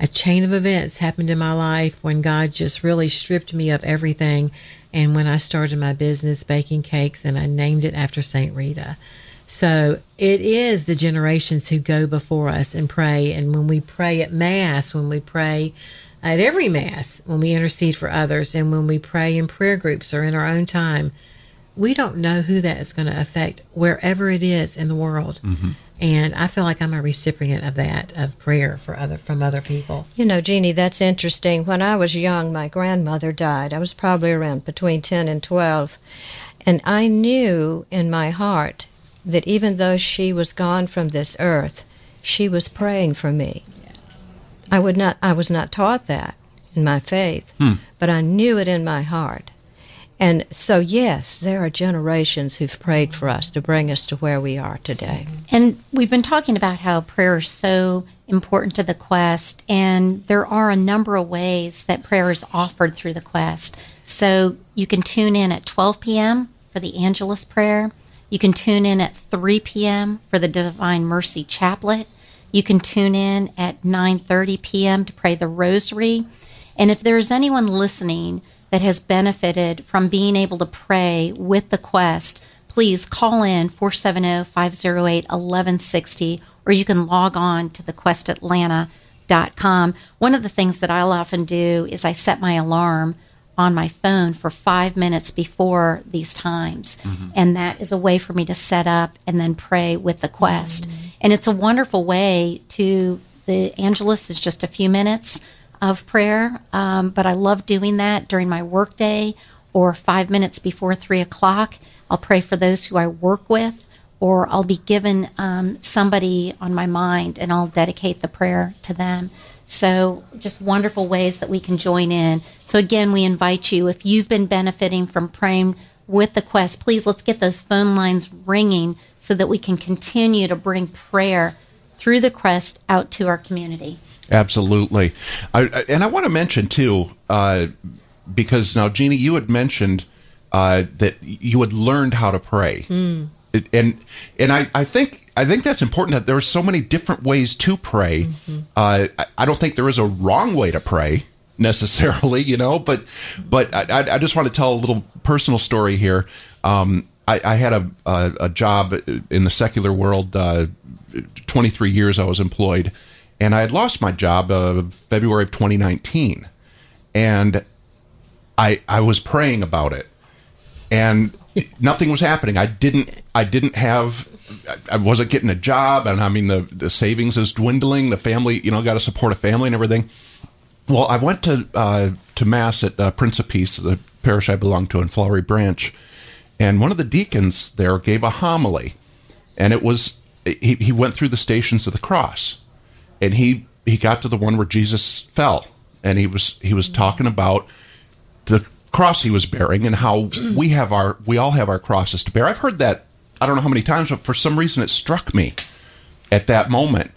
a chain of events happened in my life when God just really stripped me of everything. And when I started my business baking cakes and I named it after St. Rita. So it is the generations who go before us and pray. And when we pray at Mass, when we pray at every Mass, when we intercede for others, and when we pray in prayer groups or in our own time, we don't know who that is going to affect wherever it is in the world. And I feel like I'm a recipient of that, of prayer for other from other people.
You know, Jeannie, that's interesting. When I was young, my grandmother died. I was probably around between 10 and 12. And I knew in my heart that even though she was gone from this earth, she was praying for me. I would not I was not taught that in my faith,
Hmm.
but I knew it in my heart. And so yes, there are generations who've prayed for us to bring us to where we are today.
And we've been talking about how prayer is so important to the quest, and there are a number of ways that prayer is offered through the quest. So you can tune in at 12 p.m. for the Angelus prayer. You can tune in at 3 p.m. for the Divine Mercy Chaplet. You can tune in at 9:30 p.m. to pray the Rosary. And if there's anyone listening that has benefited from being able to pray with the quest, please call in 470-508-1160 or you can log on to thequestatlanta.com. One of the things that I'll often do is I set my alarm on my phone for five minutes before these times. Mm-hmm. And that is a way for me to set up and then pray with the quest. Mm-hmm. And it's a wonderful way to, the Angelus is just a few minutes of prayer, um, but I love doing that during my workday or five minutes before three o'clock. I'll pray for those who I work with, or I'll be given um, somebody on my mind and I'll dedicate the prayer to them. So, just wonderful ways that we can join in. So, again, we invite you, if you've been benefiting from praying with the quest, please let's get those phone lines ringing so that we can continue to bring prayer through the quest out to our community.
Absolutely. I, and I want to mention, too, uh, because now, Jeannie, you had mentioned uh, that you had learned how to pray.
Hmm.
It- and and I, I think I think that's important that there are so many different ways to pray. Uh, I, I don't think there is a wrong way to pray necessarily, you know. But but I, I- I just want to tell a little personal story here. Um, I, I had a, a a job in the secular world. Uh, Twenty three years I was employed, and I had lost my job uh, February of 2019, and I I was praying about it and nothing was happening. I didn't I didn't have I wasn't getting a job and I mean the the savings is dwindling. The family, you know, got to support a family and everything. Well, I went to uh, to mass at uh, Prince of Peace, the parish I belong to in Flowery Branch, and one of the deacons there gave a homily, and it was he, he went through the stations of the cross, and he he got to the one where Jesus fell, and he was he was talking about the cross he was bearing and how we have our we all have our crosses to bear. I've heard that I don't know how many times, but for some reason it struck me at that moment,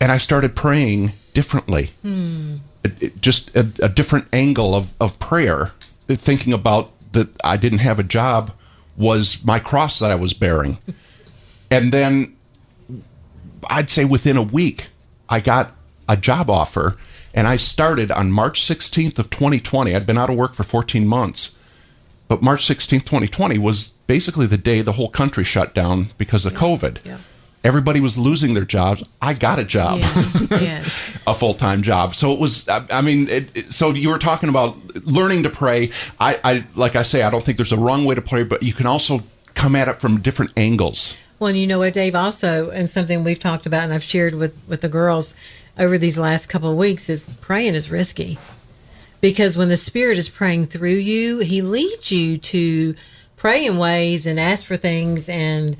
and I started praying differently. Hmm. It, it- just a, a different angle of of prayer, thinking about that I didn't have a job was my cross that I was bearing, and then I'd say within a week, I got a job offer and I started on March 16th of 2020. I'd been out of work for 14 months. But March 16th, 2020 was basically the day the whole country shut down because of COVID. Everybody was losing their jobs. I got a job,
yes.
a full time job. So it was, I, I mean, it, it- so you were talking about learning to pray. I, I, like I say, I don't think there's a wrong way to pray, but you can also come at it from different angles.
Well, and you know what, Dave, also, and something we've talked about and I've shared with, with the girls over these last couple of weeks is praying is risky. Because when the Spirit is praying through you, He leads you to pray in ways and ask for things and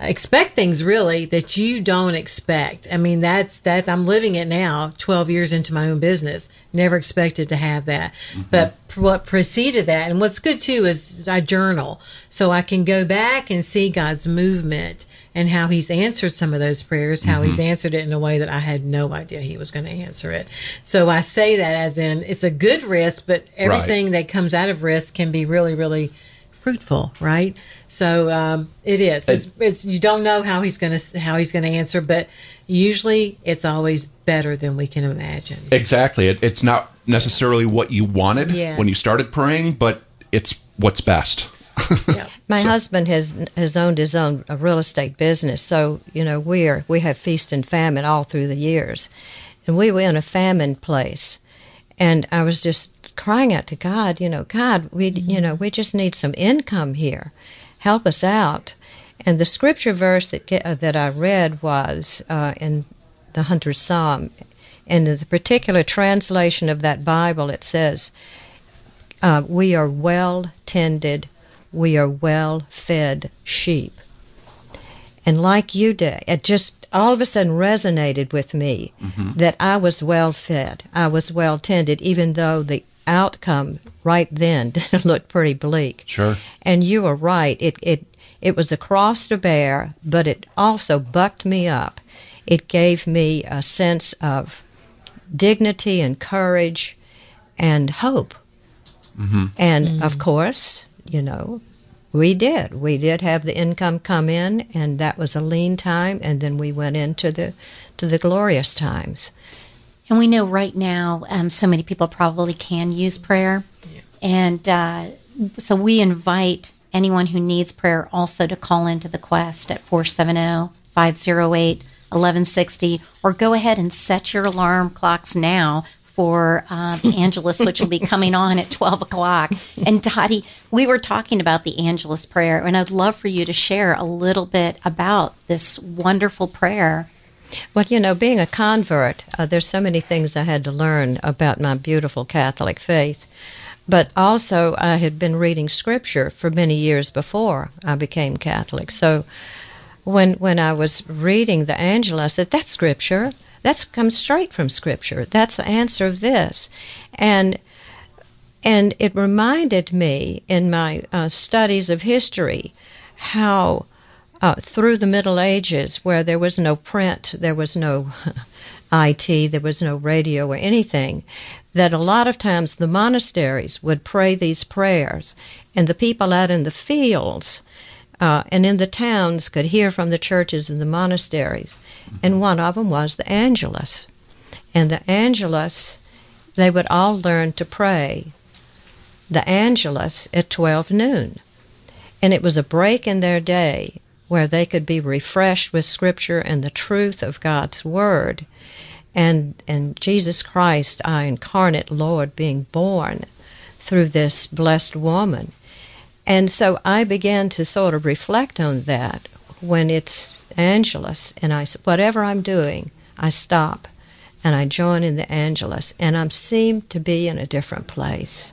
expect things really that you don't expect. I mean, that's that I'm living it now, 12 years into my own business. Never expected to have that. Mm-hmm. But pr- what preceded that, and what's good too, is I journal. So I can go back and see God's movement and how he's answered some of those prayers, how he's
Mhm.
answered it in a way that I had no idea he was going to answer it. So I say that as in it's a good risk, but everything that comes out of risk can be really, really fruitful, right? So um, it is. It's, it's you don't know how he's going to how he's going to answer, but usually it's always better than we can imagine.
Exactly. It, it's not necessarily what you wanted
Yes.
when you started praying, but it's what's best.
My husband has has owned his own real estate business, so you know we are we have feast and famine all through the years, and we were in a famine place, and I was just crying out to God, you know, God, we you know we just need some income here, help us out, and the scripture verse that ge- uh, that I read was uh, in the hundredth Psalm, and in the particular translation of that Bible, it says uh, we are well tended, we are well fed sheep. And like you did, it just all of a sudden resonated with me
Mhm.
that I was well fed, I was well tended, even though the outcome right then looked pretty bleak.
Sure.
And you were right. It it it was a cross to bear, but it also bucked me up. it gave me a sense of dignity and courage and hope.
Mm-hmm.
And of course, you know, we did. We did have the income come in, and that was a lean time, and then we went into the to the glorious times.
And we know right now, um, so many people probably can use prayer. And uh, so we invite anyone who needs prayer also to call into the Quest at 470 508 1160 or go ahead and set your alarm clocks now for uh, the Angelus, which will be coming on at 12 o'clock. And Dottie, we were talking about the Angelus prayer, and I'd love for you to share a little bit about this wonderful prayer.
Well, you know, being a convert, uh, there's so many things I had to learn about my beautiful Catholic faith. But also, I had been reading scripture for many years before I became Catholic. So when when I was reading the Angel, I said, "That's scripture. That's comes straight from scripture. That's the answer of this," and and it reminded me in my uh, studies of history how uh, through the Middle Ages, where there was no print, there was no IT, there was no radio or anything, that a lot of times the monasteries would pray these prayers, and the people out in the fields uh, and in the towns could hear from the churches and the monasteries. And one of them was the Angelus. And the Angelus, they would all learn to pray the Angelus at 12 noon. And it was a break in their day where they could be refreshed with Scripture and the truth of God's Word. And, and Jesus Christ, our incarnate Lord, being born through this blessed woman. And so I began to sort of reflect on that when it's Angelus, and I whatever I'm doing, I stop and I join in the Angelus, and I seem to be in a different place.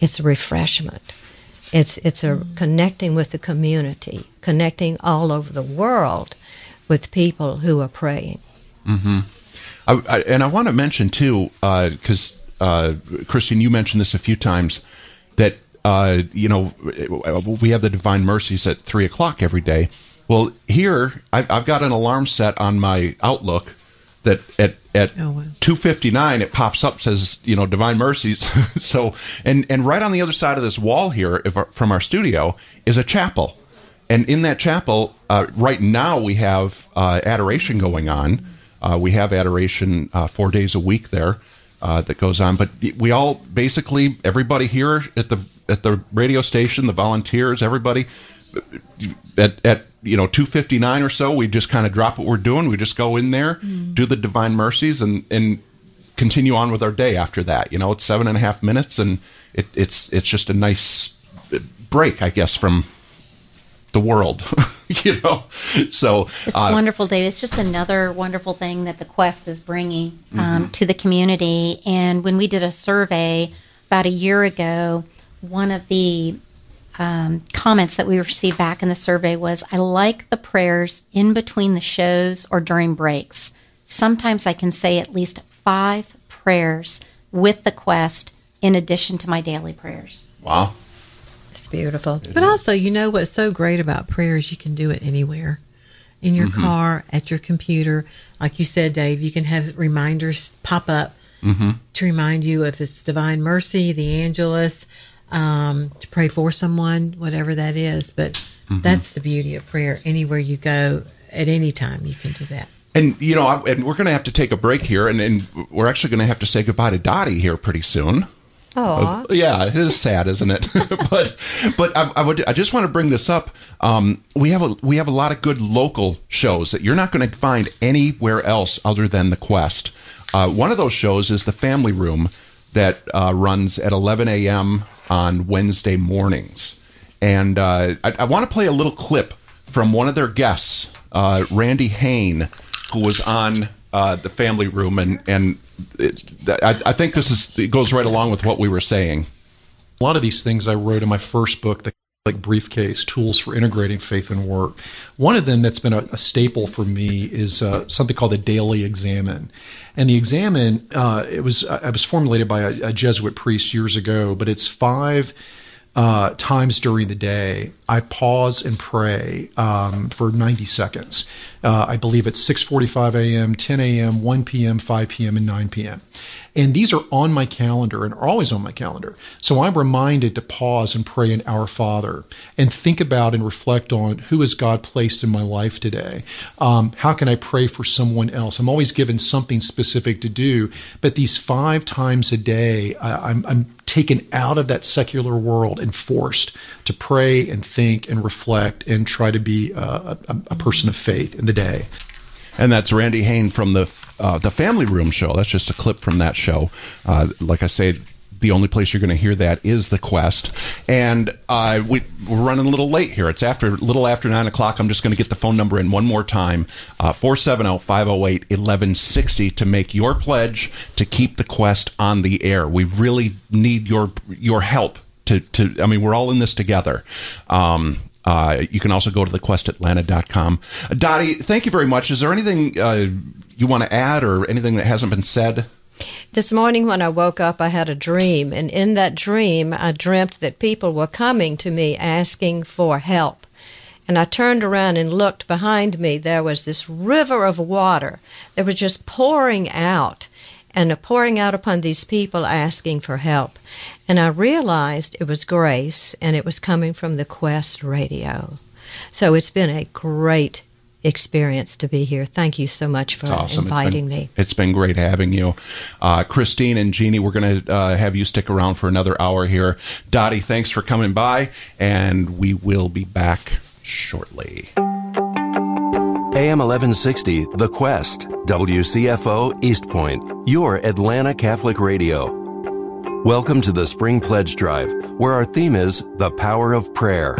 It's a refreshment. It's it's a connecting with the community, connecting all over the world with people who are praying.
Mm-hmm. I, I, and I want to mention too, because uh, Christine, you mentioned this a few times that uh, you know we have the Divine Mercies at three o'clock every day. Well, here I've, I've got an alarm set on my Outlook that at at
Oh, wow.
259 it pops up says you know divine mercies so and and right on the other side of this wall here if, from our studio is a chapel and in that chapel uh, right now we have uh, adoration going on uh, we have adoration uh, four days a week there uh, that goes on but we all basically everybody here at the at the radio station the volunteers everybody at, at you know 259 or so we just kind of drop what we're doing we just go in there do the divine mercies and and continue on with our day after that you know it's seven and a half minutes and it, it's it's just a nice break i guess from the world you know so
It's
uh,
wonderful, Dave. It's just another wonderful thing that the Quest is bringing um,
Mhm.
to the community. And when we did a survey about a year ago, one of the um, comments that we received back in the survey was, "I like the prayers in between the shows or during breaks. Sometimes I can say at least five prayers with the Quest in addition to my daily prayers."
wow
It's beautiful.
But also, you know what's so great about prayer is you can do it anywhere. In your
Mhm.
car, at your computer. Like you said, Dave, you can have reminders pop up
mm-hmm.
to remind you if it's Divine Mercy, the Angelus, um, to pray for someone, whatever that is. But
Mhm.
that's the beauty of prayer. Anywhere you go, at any time, you can do that.
And you know, I, and we're going to have to take a break here, and, and we're actually going to have to say goodbye to Dottie here pretty soon.
Oh,
Yeah, it is sad, isn't it? but but I, I would I just want to bring this up. Um, we have a we have a lot of good local shows that you're not going to find anywhere else other than the Quest. Uh, one of those shows is the Family Room that uh, runs at 11 a.m. on Wednesday mornings, and uh, I, I want to play a little clip from one of their guests, uh, Randy Hain, who was on uh, the Family Room, and and it, I, I think this is goes right along with what we were saying.
A lot of these things I wrote in my first book, the Catholic briefcase tools for integrating faith and work. One of them that's been a, a staple for me is uh, something called the Daily Examen, and the Examen uh, it was I was formulated by a, a Jesuit priest years ago, but it's five uh, times during the day, I pause and pray um, for 90 seconds. Uh, I believe it's 6:45 a.m., 10 a.m., 1 p.m., 5 p.m., and 9 p.m. And these are on my calendar and are always on my calendar. So I'm reminded to pause and pray in Our Father and think about and reflect on who has God placed in my life today. Um, how can I pray for someone else? I'm always given something specific to do, but these five times a day, I, I'm, I'm taken out of that secular world and forced to pray and think and reflect and try to be a, a, a person of faith in the day.
And that's Randy Hain from the uh, the Family Room show. That's just a clip from that show. Uh, like I say, the only place you're going to hear that is the Quest. And uh, we, are running a little late here. It's after a little after nine o'clock. I'm just going to get the phone number in one more time: uh, four seven zero five zero eight eleven sixty to make your pledge to keep the Quest on the air. We really need your your help. To, to, I mean, we're all in this together. Um, uh, you can also go to thequestatlanta.com. Uh, Dottie, thank you very much. Is there anything uh, you want to add or anything that hasn't been said?
This morning when I woke up, I had a dream, and in that dream, I dreamt that people were coming to me asking for help. And I turned around and looked behind me. There was this river of water that was just pouring out and pouring out upon these people asking for help. And I realized it was grace and it was coming from the Quest radio. So it's been a great experience to be here. Thank you so much for awesome. inviting
it's been,
me.
It's been great having you. Uh, Christine and Jeannie, we're going to uh, have you stick around for another hour here. Dottie, thanks for coming by, and we will be back shortly.
AM 1160, The Quest, WCFO, East Point, your Atlanta Catholic Radio. Welcome to the Spring Pledge Drive, where our theme is the power of prayer.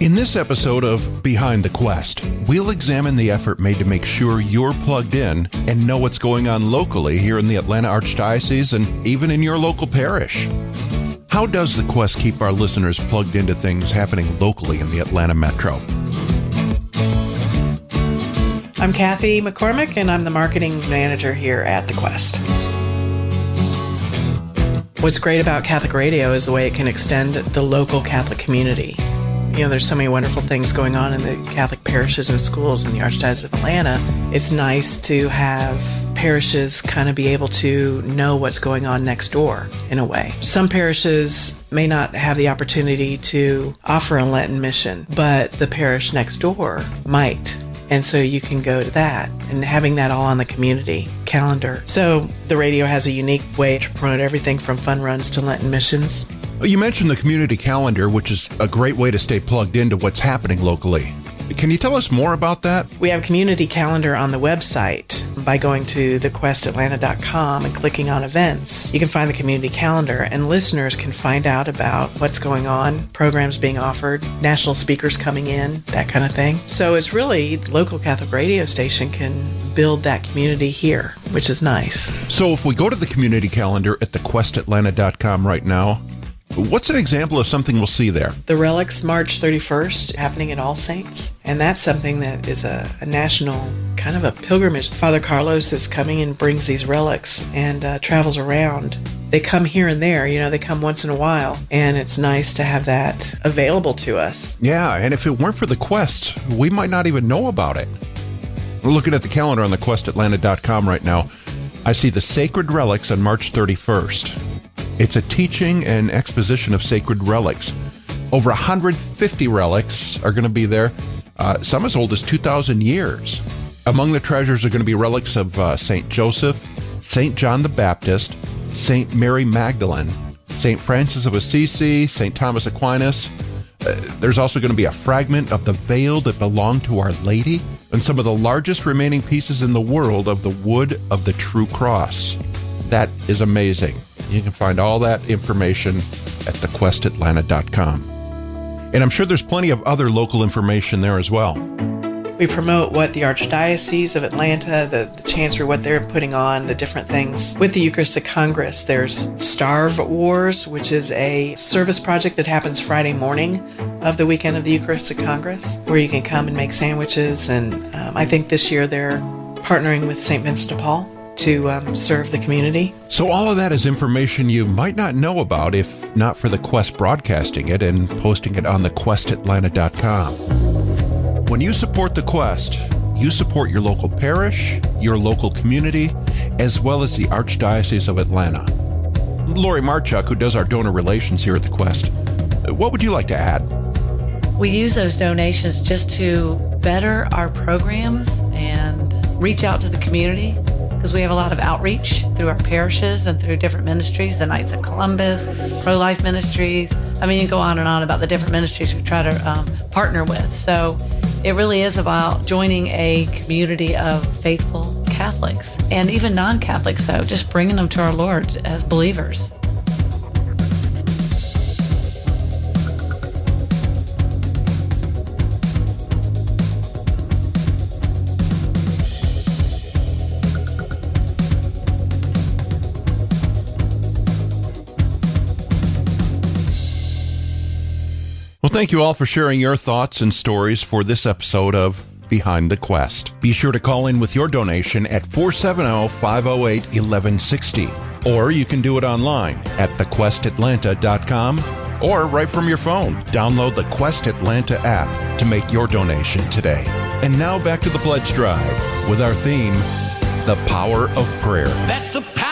In this episode of Behind the Quest, we'll examine the effort made to make sure you're plugged in and know what's going on locally here in the Atlanta Archdiocese and even in your local parish. How does the Quest keep our listeners plugged into things happening locally in the Atlanta metro?
I'm Kathy McCormick, and I'm the marketing manager here at the Quest. What's great about Catholic radio is the way it can extend the local Catholic community you know, there's so many wonderful things going on in the Catholic parishes and schools in the Archdiocese of Atlanta. It's nice to have parishes kind of be able to know what's going on next door in a way. Some parishes may not have the opportunity to offer a Lenten mission, but the parish next door might. And so you can go to that and having that all on the community calendar. So the radio has a unique way to promote everything from fun runs to Lenten missions.
You mentioned the community calendar, which is a great way to stay plugged into what's happening locally. Can you tell us more about that?
We have community calendar on the website. By going to thequestatlanta.com and clicking on events, you can find the community calendar, and listeners can find out about what's going on, programs being offered, national speakers coming in, that kind of thing. So it's really local Catholic radio station can build that community here, which is nice.
So if we go to the community calendar at thequestatlanta.com right now, What's an example of something we'll see there?
The Relics March 31st happening at All Saints. And that's something that is a, a national kind of a pilgrimage. Father Carlos is coming and brings these relics and uh, travels around. They come here and there, you know, they come once in a while. And it's nice to have that available to us.
Yeah, and if it weren't for the quest, we might not even know about it. looking at the calendar on the questatlanta.com right now. I see the sacred relics on March 31st. It's a teaching and exposition of sacred relics. Over 150 relics are going to be there, uh, some as old as 2,000 years. Among the treasures are going to be relics of uh, St. Joseph, St. John the Baptist, St. Mary Magdalene, St. Francis of Assisi, St. Thomas Aquinas. Uh, there's also going to be a fragment of the veil that belonged to Our Lady, and some of the largest remaining pieces in the world of the wood of the true cross. That is amazing. You can find all that information at thequestatlanta.com. And I'm sure there's plenty of other local information there as well.
We promote what the Archdiocese of Atlanta, the, the Chancery, what they're putting on, the different things. With the Eucharistic Congress, there's Starve Wars, which is a service project that happens Friday morning of the weekend of the Eucharistic Congress, where you can come and make sandwiches. And um, I think this year they're partnering with St. Vincent de Paul to um, serve the community.
So, all of that is information you might not know about if not for the Quest broadcasting it and posting it on thequestatlanta.com. When you support the Quest, you support your local parish, your local community, as well as the Archdiocese of Atlanta. Lori Marchuk, who does our donor relations here at the Quest, what would you like to add?
We use those donations just to better our programs and reach out to the community because we have a lot of outreach through our parishes and through different ministries, the Knights of Columbus, Pro Life Ministries. I mean, you go on and on about the different ministries we try to um, partner with. So it really is about joining a community of faithful Catholics and even non Catholics, though, just bringing them to our Lord as believers.
Thank you all for sharing your thoughts and stories for this episode of Behind the Quest. Be sure to call in with your donation at 470 508 1160. Or you can do it online at thequestatlanta.com or right from your phone. Download the Quest Atlanta app to make your donation today. And now back to the pledge drive with our theme, The Power of Prayer.
That's the power